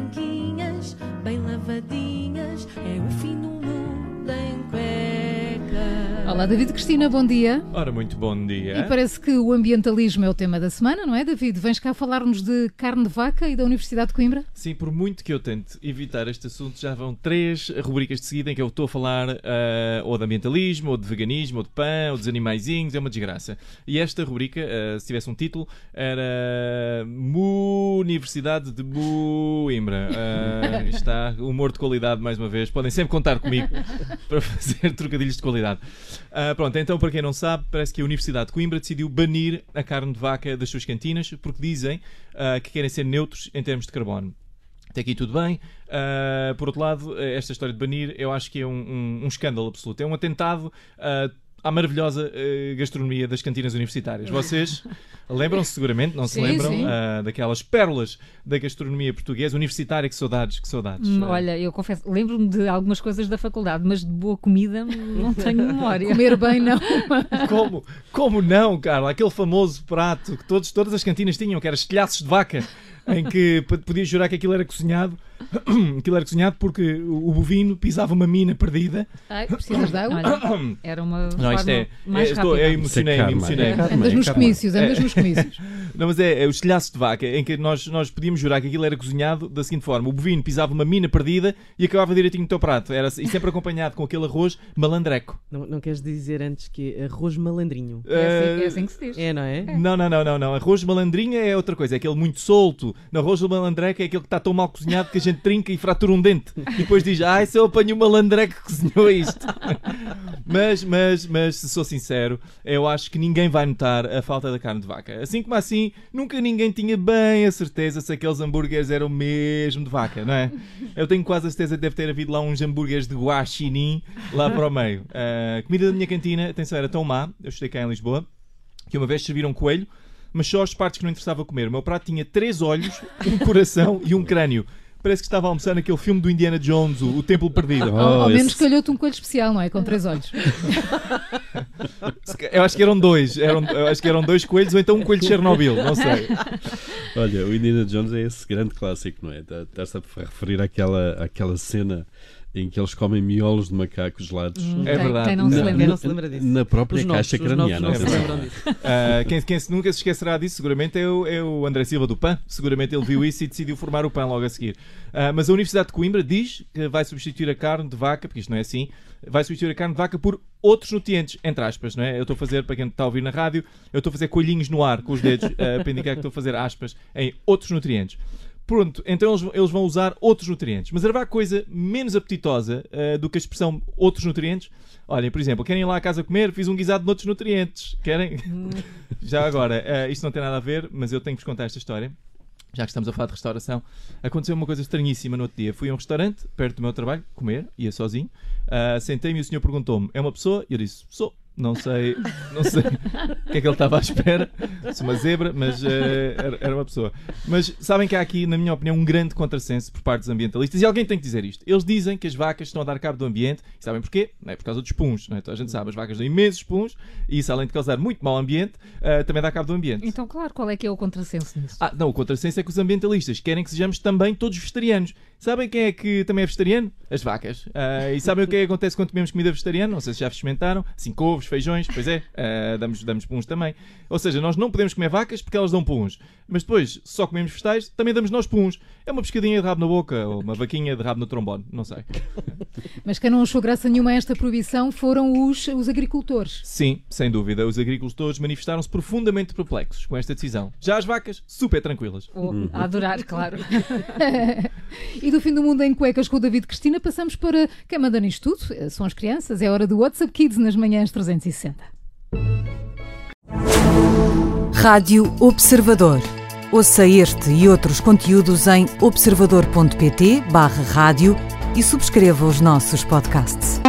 branquinhas, bem lavadinhas, é o fim Olá, David Cristina, bom dia. Ora, muito bom dia. E parece que o ambientalismo é o tema da semana, não é, David? Vens cá falar-nos de carne de vaca e da Universidade de Coimbra? Sim, por muito que eu tente evitar este assunto, já vão três rubricas de seguida em que eu estou a falar ah, ou de ambientalismo, ou de veganismo, ou de pão, ou dos animaizinhos, é uma desgraça. E esta rubrica, ah, se tivesse um título, era Mu Universidade de Coimbra. Ah, está humor de qualidade mais uma vez. Podem sempre contar comigo para fazer trocadilhos de qualidade. Ah, pronto, então para quem não sabe, parece que a Universidade de Coimbra decidiu banir a carne de vaca das suas cantinas porque dizem ah, que querem ser neutros em termos de carbono. Até aqui tudo bem. Ah, por outro lado, esta história de banir eu acho que é um, um- um escândalo absoluto. É um atentado ah, à maravilhosa ah, gastronomia das cantinas universitárias. Vocês lembram-se seguramente, não se Sim, lembram, sim. ah, daquelas pérolas da gastronomia portuguesa universitária. Que saudades, que saudades. Hum, Olha, eu confesso, lembro-me de algumas coisas da faculdade, mas de boa comida não tenho memória. Comer bem, não. Como, como não, Carla? Aquele famoso prato que todos, todas as cantinas tinham, que era estilhaços de vaca, em que p- podias jurar que aquilo era cozinhado. aquilo era cozinhado porque o bovino pisava uma mina perdida. Ai, precisas de água? Olha, era uma Não, isto forma é. mais é estou, rápida. eu emocionei-me, Isso é emocionei é. Andas nos comícios, andas nos comícios. Não, mas é, é o estilhaço de vaca, em que nós, nós podíamos jurar que aquilo era cozinhado da seguinte forma: o bovino pisava uma mina perdida e acabava direitinho no teu prato. Era, e sempre acompanhado com aquele arroz malandreco. Não, não queres dizer antes que é arroz malandrinho? É assim, é Ah, assim que se diz. É, não é? Não, não, não, não, não. Arroz de malandrinha é outra coisa, é aquele muito solto. No arroz de malandreca é aquele que está tão mal cozinhado que a gente trinca e fratura um dente. E depois diz, ai, se eu apanho o malandreco que cozinhou isto. mas, mas, mas, se sou sincero, eu acho que ninguém vai notar a falta da carne de vaca. Assim como assim, nunca ninguém tinha bem a certeza se aqueles hambúrgueres eram mesmo de vaca, não é? Eu tenho quase a certeza que deve ter havido lá uns hambúrgueres de guaxinim lá para o meio. A comida da minha cantina, atenção, era tão má, eu estudei cá em Lisboa, que uma vez serviram coelho, mas só as partes que não interessava comer. O meu prato tinha três olhos, um coração e um crânio. Parece que estava a almoçar naquele filme do Indiana Jones, o, o Templo Perdido. Ao, ao Oh, menos esse- calhou-te um coelho especial, não é? Com três olhos. Eu acho que eram dois. Eram, eu acho que eram dois coelhos ou então um coelho de Chernobyl, não sei. Olha, o Indiana Jones é esse grande clássico, não é? Tá- Estás-te a referir àquela, àquela cena em que eles comem miolos de macacos gelados. Hum, É quem- verdade. Quem não se lembra. Ninguém não se lembra disso. Na própria novos, caixa craniana. não se atenção. lembram disso. Ah, quem, quem se nunca se esquecerá disso, seguramente, é o, é o André Silva do PAN. Seguramente ele viu isso e decidiu formar o PAN logo a seguir. Ah, mas a Universidade de Coimbra diz que vai substituir a carne de vaca, porque isto não é assim, vai substituir a carne de vaca por outros nutrientes, entre aspas, não é? Eu estou a fazer, para quem está a ouvir na rádio, eu estou a fazer coelhinhos no ar com os dedos ah, para indicar que estou a fazer aspas em outros nutrientes. Pronto, então eles, eles vão usar outros nutrientes. Mas haverá coisa menos apetitosa ah, do que a expressão outros nutrientes? Olhem, por exemplo, querem ir lá à casa comer? Fiz um guisado de outros nutrientes. Querem? Já agora, ah, isto não tem nada a ver, mas eu tenho que vos contar esta história. Já que estamos a falar de restauração, aconteceu uma coisa estranhíssima no outro dia. Fui a um restaurante perto do meu trabalho, comer, ia sozinho. Ah, Sentei-me e o senhor perguntou-me: é uma pessoa? E eu disse: sou. Não sei, não sei o que é que ele estava à espera. Se uma zebra, mas eh, era, era uma pessoa. Mas sabem que há aqui, na minha opinião, um grande contrassenso por parte dos ambientalistas. E alguém tem que dizer isto. Eles dizem que as vacas estão a dar cabo do ambiente. E sabem porquê? Não é por causa dos puns. Não é? Então a gente sabe, as vacas dão imensos puns. E isso, além de causar muito mau ambiente, eh, também dá cabo do ambiente. Então, claro, qual é que é o contrassenso nisso? Ah, não, o contrassenso é que os ambientalistas querem que sejamos também todos vegetarianos. Sabem quem é que também é vegetariano? As vacas. Ah, e sabem o que é que acontece quando comemos comida vegetariana? Não sei se já experimentaram. Assim, couves, feijões, pois é, ah, damos, damos puns também. Ou seja, nós não podemos comer vacas porque elas dão puns. Mas depois, se só comemos vegetais, também damos nós puns. É uma pescadinha de rabo na boca ou uma vaquinha de rabo no trombone, não sei. Mas quem não achou graça nenhuma a esta proibição foram os, os agricultores. Sim, sem dúvida, os agricultores manifestaram-se profundamente perplexos com esta decisão. Já as vacas, super tranquilas. Ou a adorar, claro. Do fim do mundo em cuecas com o David Cristina, passamos para quem manda nisto tudo. Eh, São as crianças. É hora do WhatsApp Kids nas manhãs 360. Rádio Observador. Ouça este e outros conteúdos em observador.pt/barra rádio e subscreva os nossos podcasts.